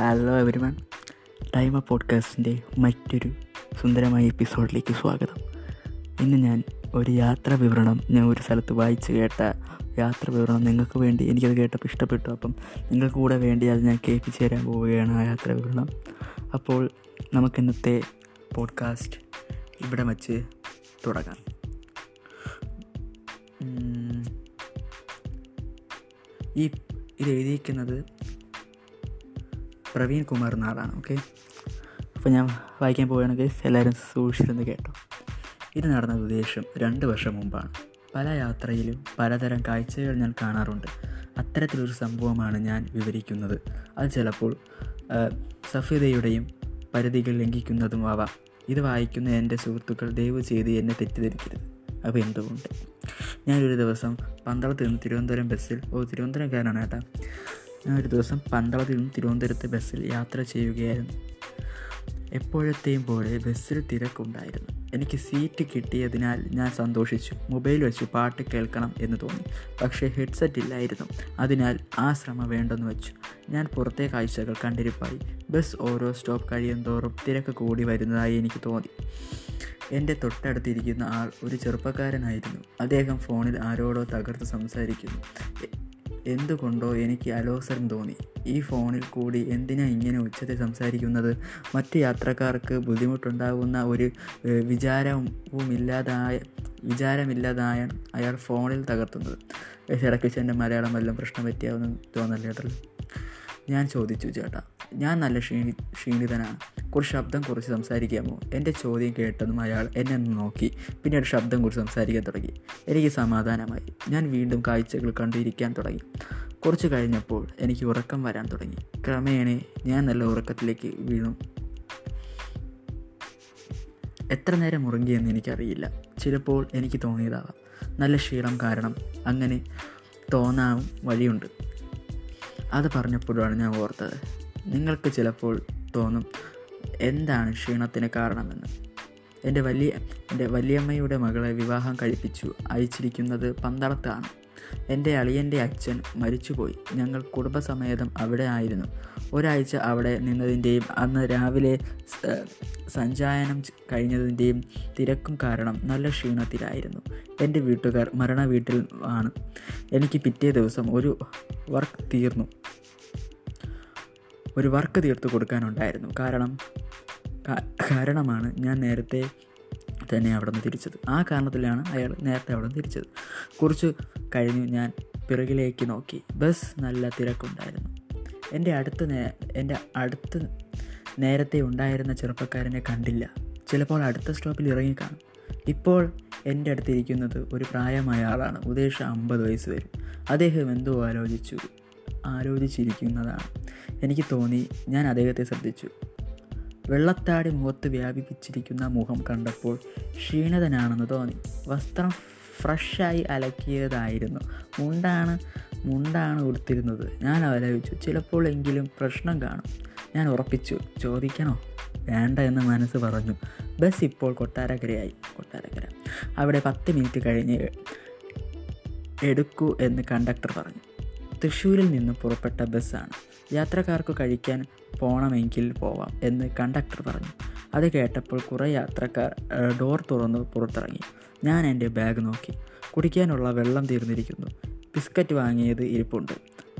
Hello everyone ടൈമ പോഡ്കാസ്റ്റിന്റെ മറ്റൊരു സുന്ദരമായ എപ്പിസോഡിലേക്ക് സ്വാഗതം. ഇന്ന് ഞാൻ ഒരു യാത്ര വിവരണം ഞാൻ ഒരു സ്ഥലത്ത് വായിച്ച് കേട്ട യാത്ര വിവരണം നിങ്ങൾക്ക് വേണ്ടി എനിക്കത് കേട്ടപ്പോൾ ഇഷ്ടപ്പെട്ടു. അപ്പം നിങ്ങൾക്ക് കൂടെ വേണ്ടി അത് ഞാൻ കേൾപ്പിച്ച് തരാൻ പോവുകയാണ് ആ യാത്ര വിവരണം. അപ്പോൾ നമുക്ക് ഇന്നത്തെ പോഡ്കാസ്റ്റ് ഇവിടെ വച്ച് തുടങ്ങാം. ഈ ഇത് എഴുതിയിരിക്കുന്നത് പ്രവീൺ കുമാർ നാടാണ് ഓക്കെ അപ്പോൾ ഞാൻ വായിക്കാൻ പോവുകയാണെങ്കിൽ എല്ലാവരും സൂക്ഷിച്ചിരുന്ന് കേട്ടോ. ഇത് നടന്ന ഉദ്ദേശം രണ്ട് വർഷം മുമ്പാണ്. പല യാത്രയിലും പലതരം കാഴ്ചകൾ ഞാൻ കാണാറുണ്ട്. അത്തരത്തിലൊരു സംഭവമാണ് ഞാൻ വിവരിക്കുന്നത്. അത് ചിലപ്പോൾ സഫ്യതയുടെയും പരിധികൾ ലംഘിക്കുന്നതും ആവാം. ഇത് വായിക്കുന്ന എന്റെ സുഹൃത്തുക്കൾ ദയവ് ചെയ്ത് എന്നെ തെറ്റിദ്ധരിക്കരുത്. അപ്പോൾ എന്തുകൊണ്ട്? ഞാനൊരു ദിവസം പന്തളത്ത് നിന്ന് തിരുവനന്തപുരം ബസ്സിൽ ഓ തിരുവനന്തപുരം കേട്ടോ ഞാൻ ഒരു ദിവസം പന്തളത്തിൽ നിന്ന് തിരുവനന്തപുരത്ത് ബസ്സിൽ യാത്ര ചെയ്യുകയായിരുന്നു. എപ്പോഴത്തെയും പോലെ ബസ്സിൽ തിരക്കുണ്ടായിരുന്നു. എനിക്ക് സീറ്റ് കിട്ടിയതിനാൽ ഞാൻ സന്തോഷിച്ചു. മൊബൈൽ വെച്ച് പാട്ട് കേൾക്കണം എന്ന് തോന്നി. പക്ഷേ ഹെഡ്സെറ്റ് ഇല്ലായിരുന്നു. അതിനാൽ ആ ശ്രമം വേണ്ടെന്ന് വെച്ചു. ഞാൻ പുറത്തെ കാഴ്ചകൾ കണ്ടിരിപ്പായി. ബസ് ഓരോ സ്റ്റോപ്പ് കഴിയും തോറും തിരക്ക് കൂടി വരുന്നതായി എനിക്ക് തോന്നി. എന്റെ തൊട്ടടുത്തിരിക്കുന്ന ആൾ ഒരു ചെറുപ്പക്കാരനായിരുന്നു. അദ്ദേഹം ഫോണിൽ ആരോടോ തകർത്ത് സംസാരിക്കുന്നു. എന്തുകൊണ്ടോ എനിക്ക് അലോസരം തോന്നി. ഈ ഫോണിൽ കൂടി എന്തിനാ ഇങ്ങനെ ഉച്ചത്തിൽ സംസാരിക്കുന്നത്? മറ്റ് യാത്രക്കാർക്ക് ബുദ്ധിമുട്ടുണ്ടാകുന്ന ഒരു വിചാരവും വിചാരവുമില്ലാതായ വിചാരമില്ലാതായ അയാൾ ഫോണിൽ തകർത്തുന്നത്. ഇടയ്ക്ക് വെച്ച് എന്റെ മലയാളം വല്ലതും പ്രശ്നം പറ്റിയാവുന്ന തോന്നല്ലേ ഞാൻ ചോദിച്ചു ചേട്ടാ ഞാൻ നല്ല ക്ഷീണി ക്ഷീണിതനാണ് കുറച്ച് ശബ്ദം കുറച്ച് സംസാരിക്കാമോ? എന്റെ ചോദ്യം കേട്ടതും അയാൾ എന്നെ ഒന്ന് നോക്കി. പിന്നീട് ശബ്ദം കുറച്ച് സംസാരിക്കാൻ തുടങ്ങി. എനിക്ക് സമാധാനമായി. ഞാൻ വീണ്ടും കാഴ്ചകൾ കണ്ടിരിക്കാൻ തുടങ്ങി. കുറച്ച് കഴിഞ്ഞപ്പോൾ എനിക്ക് ഉറക്കം വരാൻ തുടങ്ങി. ക്രമേണ ഞാൻ നല്ല ഉറക്കത്തിലേക്ക് വീണു. എത്ര നേരം ഉറങ്ങിയെന്ന് എനിക്കറിയില്ല. ചിലപ്പോൾ എനിക്ക് തോന്നിയതാവാം. നല്ല ക്ഷീണം കാരണം അങ്ങനെ തോന്നാവും വഴിയുണ്ട്. അത് പറഞ്ഞപ്പോഴാണ് ഞാൻ ഓർത്തത്. നിങ്ങൾക്ക് ചിലപ്പോൾ തോന്നും എന്താണ് ക്ഷീണത്തിന് കാരണമെന്ന്? എന്റെ വലിയ എന്റെ വലിയമ്മയുടെ മകളെ വിവാഹം കഴിപ്പിച്ചു അയച്ചിരിക്കുന്നത് പന്തളത്താണ്. എന്റെ അളിയന്റെ അച്ഛൻ മരിച്ചുപോയി. ഞങ്ങൾ കുടുംബസമേതം അവിടെ ആയിരുന്നു. ഒരാഴ്ച അവിടെ നിന്നതിന്റെയും അന്ന് രാവിലെ സഞ്ചായനം കഴിഞ്ഞതിന്റെയും തിരക്കും കാരണം നല്ല ക്ഷീണത്തിലായിരുന്നു. എന്റെ വീട്ടുകാർ മരണ വീട്ടിൽ ആണ്. എനിക്ക് പിറ്റേ ദിവസം ഒരു വർക്ക് തീർന്നു. ഒരു വർക്ക് തീർത്ത് കൊടുക്കാനുണ്ടായിരുന്നു. കാരണം കാരണമാണ് ഞാൻ നേരത്തെ തന്നെ അവിടെ നിന്ന് തിരിച്ചത്. ആ കാരണത്തിലാണ് അയാൾ നേരത്തെ അവിടെ നിന്ന് തിരിച്ചത്. കുറച്ച് കഴിഞ്ഞ് ഞാൻ പിറകിലേക്ക് നോക്കി. ബസ് നല്ല തിരക്കുണ്ടായിരുന്നു. എന്റെ അടുത്ത് നേ എന്റെ അടുത്ത് നേരത്തെ ഉണ്ടായിരുന്ന ചെറുപ്പക്കാരനെ കണ്ടില്ല. ചിലപ്പോൾ അടുത്ത സ്റ്റോപ്പിൽ ഇറങ്ങിക്കാണും ഇപ്പോൾ എന്റെ അടുത്തിരിക്കുന്നത് ഒരു പ്രായമായ ആളാണ്. ഉദ്ദേശം അമ്പത് വയസ്സ് വരും. അദ്ദേഹം എന്തോ ആലോചിച്ചു. ആലോചിച്ചിരിക്കുന്നതാണ്. എനിക്ക് തോന്നി ഞാൻ അദ്ദേഹത്തെ ശ്രദ്ധിച്ചു. വെള്ളത്താടി മുഖത്ത് വ്യാപിപ്പിച്ചിരിക്കുന്ന മുഖം കണ്ടപ്പോൾ ക്ഷീണിതനാണെന്ന് തോന്നി. വസ്ത്രം ഫ്രഷായി അലക്കിയതായിരുന്നു. മുണ്ടാണ് മുണ്ടാണ് ഉടുത്തിരുന്നത്. ഞാൻ ആലോചിച്ചു ചിലപ്പോൾ എങ്കിലും പ്രശ്നം കാണും. ഞാൻ ഉറപ്പിച്ചു ചോദിക്കണോ? വേണ്ട എന്ന് മനസ്സ് പറഞ്ഞു. ബസ് ഇപ്പോൾ കൊട്ടാരക്കരയായി കൊട്ടാരക്കര. അവിടെ പത്ത് മിനിറ്റ് കഴിഞ്ഞ് എടുക്കൂ എന്ന് കണ്ടക്ടർ പറഞ്ഞു. തൃശ്ശൂരിൽ നിന്ന് പുറപ്പെട്ട ബസ്സാണ്. യാത്രക്കാർക്ക് കഴിക്കാൻ പോണമെങ്കിൽ പോവാം എന്ന് കണ്ടക്ടർ പറഞ്ഞു. അത് കേട്ടപ്പോൾ കുറേ യാത്രക്കാർ ഡോർ തുറന്ന് പുറത്തിറങ്ങി. ഞാൻ എന്റെ ബാഗ് നോക്കി. കുടിക്കാനുള്ള വെള്ളം തീർന്നിരിക്കുന്നു. ബിസ്ക്കറ്റ് വാങ്ങിയത് ഇരിപ്പുണ്ട്.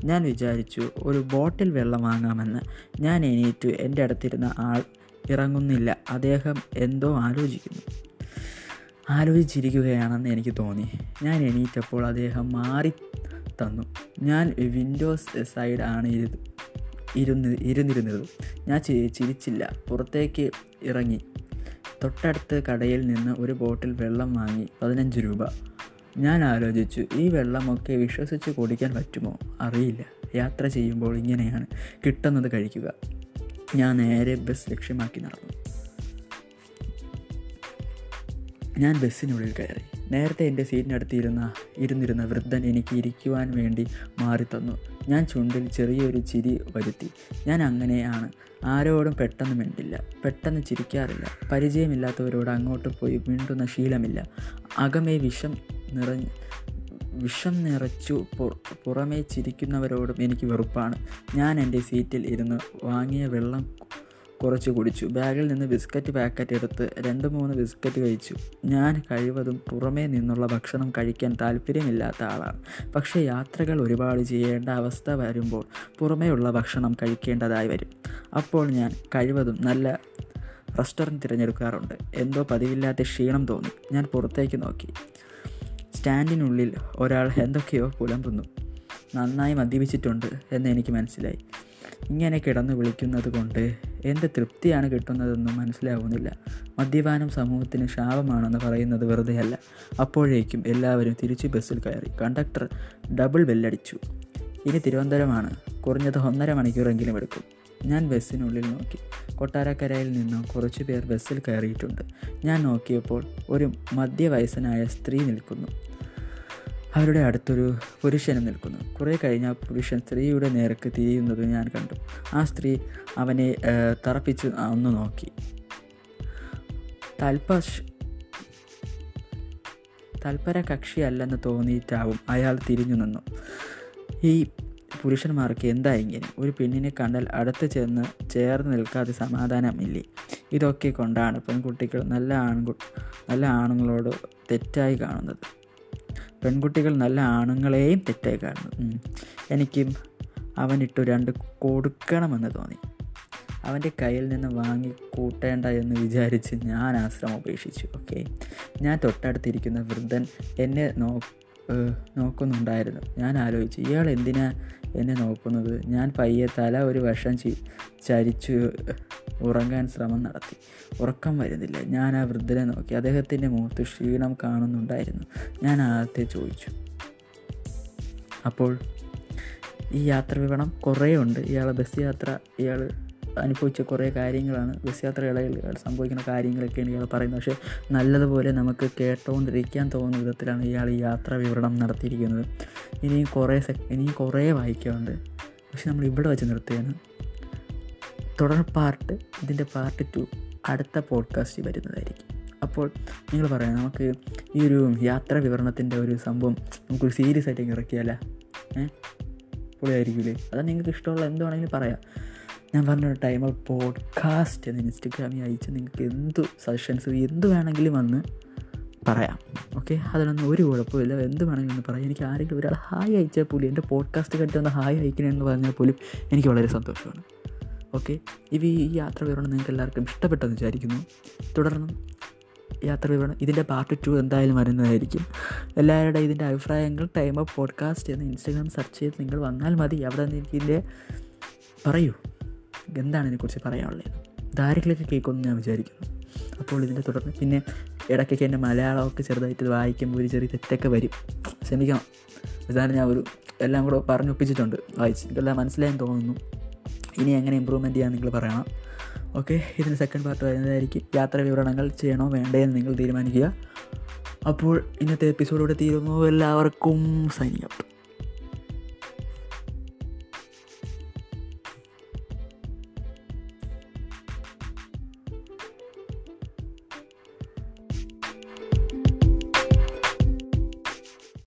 ഞാൻ വിചാരിച്ചു ഒരു ബോട്ടിൽ വെള്ളം വാങ്ങാമെന്ന്. ഞാൻ എണീറ്റു. എന്റെ അടുത്തിരുന്ന ആൾ ഇറങ്ങുന്നില്ല. അദ്ദേഹം എന്തോ ആലോചിക്കുന്നു. ആലോചിച്ചിരിക്കുകയാണെന്ന് എനിക്ക് തോന്നി. ഞാൻ എണീറ്റപ്പോൾ അദ്ദേഹം മാറി തന്നു. ഞാൻ വിൻഡോസ് സൈഡ് ആണ് ഇരുത് ഇരുന്ന് ഇരുന്നിരുന്നത്. ഞാൻ ചിരിച്ചില്ല. പുറത്തേക്ക് ഇറങ്ങി. തൊട്ടടുത്ത് കടയിൽ നിന്ന് ഒരു ബോട്ടിൽ വെള്ളം വാങ്ങി പതിനഞ്ച് രൂപ. ഞാൻ ആലോചിച്ചു ഈ വെള്ളമൊക്കെ വിശ്വസിച്ച് കുടിക്കാൻ പറ്റുമോ? അറിയില്ല. യാത്ര ചെയ്യുമ്പോൾ ഇങ്ങനെയാണ് കിട്ടുന്നത് കഴിക്കുക. ഞാൻ നേരെ ബസ് ലക്ഷ്യമാക്കി നടന്നു. ഞാൻ ബസ്സിനുള്ളിൽ കയറി. നേരത്തെ എന്റെ സീറ്റിനടുത്തിരുന്ന ഇരുന്നിരുന്ന വൃദ്ധൻ എനിക്ക് ഇരിക്കുവാൻ വേണ്ടി മാറിത്തന്നു. തന്നു ഞാൻ ചുണ്ടിൽ ചെറിയൊരു ചിരി വരുത്തി. ഞാൻ അങ്ങനെയാണ്. ആരോടും പെട്ടെന്ന് മിണ്ടില്ല. പെട്ടെന്ന് ചിരിക്കാറില്ല. പരിചയമില്ലാത്തവരോട് അങ്ങോട്ട് പോയി മിണ്ടുന്ന ശീലമില്ല. അകമേ വിഷം നിറഞ്ഞ് വിഷം നിറച്ചു പുറമേ ചിരിക്കുന്നവരോടും എനിക്ക് വെറുപ്പാണ്. ഞാൻ എന്റെ സീറ്റിൽ ഇരുന്ന് വാങ്ങിയ വെള്ളം കുറച്ച് കുടിച്ചു. ബാഗിൽ നിന്ന് ബിസ്ക്കറ്റ് പാക്കറ്റ് എടുത്ത് രണ്ട് മൂന്ന് ബിസ്ക്കറ്റ് കഴിച്ചു. ഞാൻ കഴിവതും പുറമേ നിന്നുള്ള ഭക്ഷണം കഴിക്കാൻ താല്പര്യമില്ലാത്ത ആളാണ്. പക്ഷേ യാത്രകൾ ഒരുപാട് ചെയ്യേണ്ട അവസ്ഥ വരുമ്പോൾ പുറമേയുള്ള ഭക്ഷണം കഴിക്കേണ്ടതായി വരും. അപ്പോൾ ഞാൻ കഴിവതും നല്ല റെസ്റ്റോറന്റ് തിരഞ്ഞെടുക്കാറുണ്ട്. എന്തോ പതിവില്ലാത്ത ക്ഷീണം തോന്നി. ഞാൻ പുറത്തേക്ക് നോക്കി. സ്റ്റാൻഡിനുള്ളിൽ ഒരാൾ എന്തൊക്കെയോ പുലമ്പുന്നു. നന്നായി മദ്യപിച്ചിട്ടുണ്ട് എന്ന് എനിക്ക് മനസ്സിലായി. ഇങ്ങനെ കിടന്നു വിളിക്കുന്നത് കൊണ്ട് എന്ത് തൃപ്തിയാണ് കിട്ടുന്നതെന്നും മനസ്സിലാവുന്നില്ല. മദ്യപാനം സമൂഹത്തിന് ശാപമാണെന്ന് പറയുന്നത് വെറുതെയല്ല. അപ്പോഴേക്കും എല്ലാവരും തിരിച്ചു ബസ്സിൽ കയറി. കണ്ടക്ടർ ഡബിൾ ബെല്ലടിച്ചു. ഇനി തിരുവനന്തപുരമാണ്. കുറഞ്ഞത് ഒന്നര മണിക്കൂറെങ്കിലും എടുക്കും. ഞാൻ ബസ്സിനുള്ളിൽ നോക്കി. കൊട്ടാരക്കരയിൽ നിന്നും കുറച്ചു പേർ ബസ്സിൽ കയറിയിട്ടുണ്ട്. ഞാൻ നോക്കിയപ്പോൾ ഒരു മധ്യവയസ്സനായ സ്ത്രീ നിൽക്കുന്നു. അവരുടെ അടുത്തൊരു പുരുഷനും നിൽക്കുന്നു. കുറേ കഴിഞ്ഞ് ആ പുരുഷൻ സ്ത്രീയുടെ നേർക്ക് തിരിയുന്നത് ഞാൻ കണ്ടു. ആ സ്ത്രീ അവനെ തറപ്പിച്ച് ഒന്ന് നോക്കി. തൽപശ് തൽപര കക്ഷിയല്ലെന്ന് തോന്നിയിട്ടാവും അയാൾ തിരിഞ്ഞു നിന്നു. ഈ പുരുഷന്മാർക്ക് എന്താ ഇങ്ങനെ? ഒരു പെണ്ണിനെ കണ്ടാൽ അടുത്ത് ചെന്ന് ചേർന്ന് നിൽക്കാതെ സമാധാനമില്ലേ? ഇതൊക്കെ കൊണ്ടാണ് പെൺകുട്ടികൾ നല്ല ആൺകു നല്ല ആണുങ്ങളോട് തെറ്റായി കാണുന്നത്. പെൺകുട്ടികൾ നല്ല ആണുങ്ങളെയും തെറ്റായി കാണുന്നു എനിക്കും അവനിട്ടു രണ്ട് കൊടുക്കണമെന്ന് തോന്നി. അവന്റെ കയ്യിൽ നിന്ന് വാങ്ങി കൂട്ടേണ്ട എന്ന് വിചാരിച്ച് ഞാൻ ആശ്രമം ഉപേക്ഷിച്ചു. ഓക്കെ. ഞാൻ തൊട്ടടുത്തിരിക്കുന്ന വൃദ്ധൻ എന്നെ നോ നോക്കുന്നുണ്ടായിരുന്നു. ഞാൻ ആലോചിച്ചു ഇയാൾ എന്തിനാ എന്നെ നോക്കുന്നത്. ഞാൻ പയ്യെ തല ഒരു വശം ചരിച്ചു ഉറങ്ങാൻ ശ്രമം നടത്തി. ഉറക്കം വരുന്നില്ല. ഞാൻ ആ വൃദ്ധനെ നോക്കി. അദ്ദേഹത്തിന്റെ മുഖത്ത് ക്ഷീണം കാണുന്നുണ്ടായിരുന്നു. ഞാൻ ആദ്യത്തെ ചോദിച്ചു. അപ്പോൾ ഈ യാത്ര വിവരണം കുറേ ഉണ്ട് ഇയാളെ ബസ് യാത്ര ഇയാൾ അനുഭവിച്ച കുറേ കാര്യങ്ങളാണ്. ബസ് ഇടയിൽ സംഭവിക്കുന്ന കാര്യങ്ങളൊക്കെയാണ് ഇയാൾ പറയുന്നത്. പക്ഷേ നല്ലതുപോലെ നമുക്ക് കേട്ടുകൊണ്ടിരിക്കാൻ തോന്നുന്ന വിധത്തിലാണ് ഇയാൾ ഈ യാത്രാ വിവരണം നടത്തിയിരിക്കുന്നത്. ഇനിയും കുറേ സെക് ഇനിയും കുറേ വായിക്കാറുണ്ട് പക്ഷെ നമ്മൾ ഇവിടെ വെച്ച് നിർത്തുകയാണ്. തുടർ പാർട്ട് ഇതിന്റെ പാർട്ട് ടു അടുത്ത പോഡ്കാസ്റ്റ് വരുന്നതായിരിക്കും. അപ്പോൾ നിങ്ങൾ പറയാം നമുക്ക് ഈ ഒരു യാത്രാ വിവരണത്തിന്റെ ഒരു സംഭവം നമുക്കൊരു സീരിയസ് ആയിട്ട് ഇറക്കിയാലേ? ഏഹ് പൊളിയായിരിക്കില്ലേ അത് നിങ്ങൾക്ക് ഇഷ്ടമുള്ള എന്തുവാണെങ്കിലും പറയാം. ഞാൻ പറഞ്ഞ ടൈമർ പോഡ്കാസ്റ്റ് എന്ന് ഇൻസ്റ്റഗ്രാമിൽ അയച്ച് നിങ്ങൾക്ക് എന്ത് സജഷൻസ് എന്ത് വേണമെങ്കിലും വന്ന് പറയാം. ഓക്കെ അതിനൊന്നും ഒരു കുഴപ്പമില്ല. എന്ത് വേണമെങ്കിലും ഒന്ന് പറയാം. എനിക്ക് ആരെങ്കിലും ഒരാൾ ഹായ് അയച്ചാൽ പോലും എന്റെ പോഡ്കാസ്റ്റ് കണ്ടിട്ട് ഒന്ന് ഹായ് അയക്കണമെന്ന് പറഞ്ഞാൽ പോലും എനിക്ക് വളരെ സന്തോഷമാണ്. ഓക്കെ ഇവ ഈ യാത്ര വിവരണം നിങ്ങൾക്ക് എല്ലാവർക്കും ഇഷ്ടപ്പെട്ടെന്ന് വിചാരിക്കുന്നു. തുടർന്നും യാത്ര വിവരണം ഇതിന്റെ പാർട്ട് ടു എന്തായാലും വരുന്നതായിരിക്കും. എല്ലാവരുടെ ഇതിന്റെ അഭിപ്രായങ്ങൾ ടൈം ഓഫ് പോഡ്കാസ്റ്റ് എന്ന് ഇൻസ്റ്റാഗ്രാം സെർച്ച് ചെയ്ത് നിങ്ങൾ വന്നാൽ മതി. അവിടെ ഇതിന്റെ പറയൂ. എന്താണ് ഇതിനെക്കുറിച്ച് പറയാനുള്ളത്? ധാരാളമൊക്കെ കേൾക്കുമെന്ന് ഞാൻ വിചാരിക്കുന്നു. അപ്പോൾ ഇതിന്റെ തുടർന്ന് പിന്നെ ഇടയ്ക്കൊക്കെ എന്റെ മലയാളമൊക്കെ ചെറുതായിട്ട് വായിക്കുമ്പോൾ ഒരു ചെറിയ തെറ്റൊക്കെ വരും. ക്ഷമിക്കണം ഇതാണ് ഞാൻ ഒരു എല്ലാം കൂടെ പറഞ്ഞൊപ്പിച്ചിട്ടുണ്ട് വായിച്ച് ഇതെല്ലാം മനസ്സിലായെന്ന് തോന്നുന്നു. ഇനി എങ്ങനെ ഇമ്പ്രൂവ്മെന്റ് ചെയ്യാൻ നിങ്ങൾ പറയണം. ഓക്കെ ഇതിന് സെക്കൻഡ് പാർട്ട് വരുന്നതായിരിക്കും. യാത്ര വിവരണങ്ങൾ ചെയ്യണോ വേണ്ടേ എന്ന് നിങ്ങൾ തീരുമാനിക്കുക. അപ്പോൾ ഇന്നത്തെ എപ്പിസോഡ് എപ്പിസോഡോടെ തീരുന്നു. എല്ലാവർക്കും അപ്പ്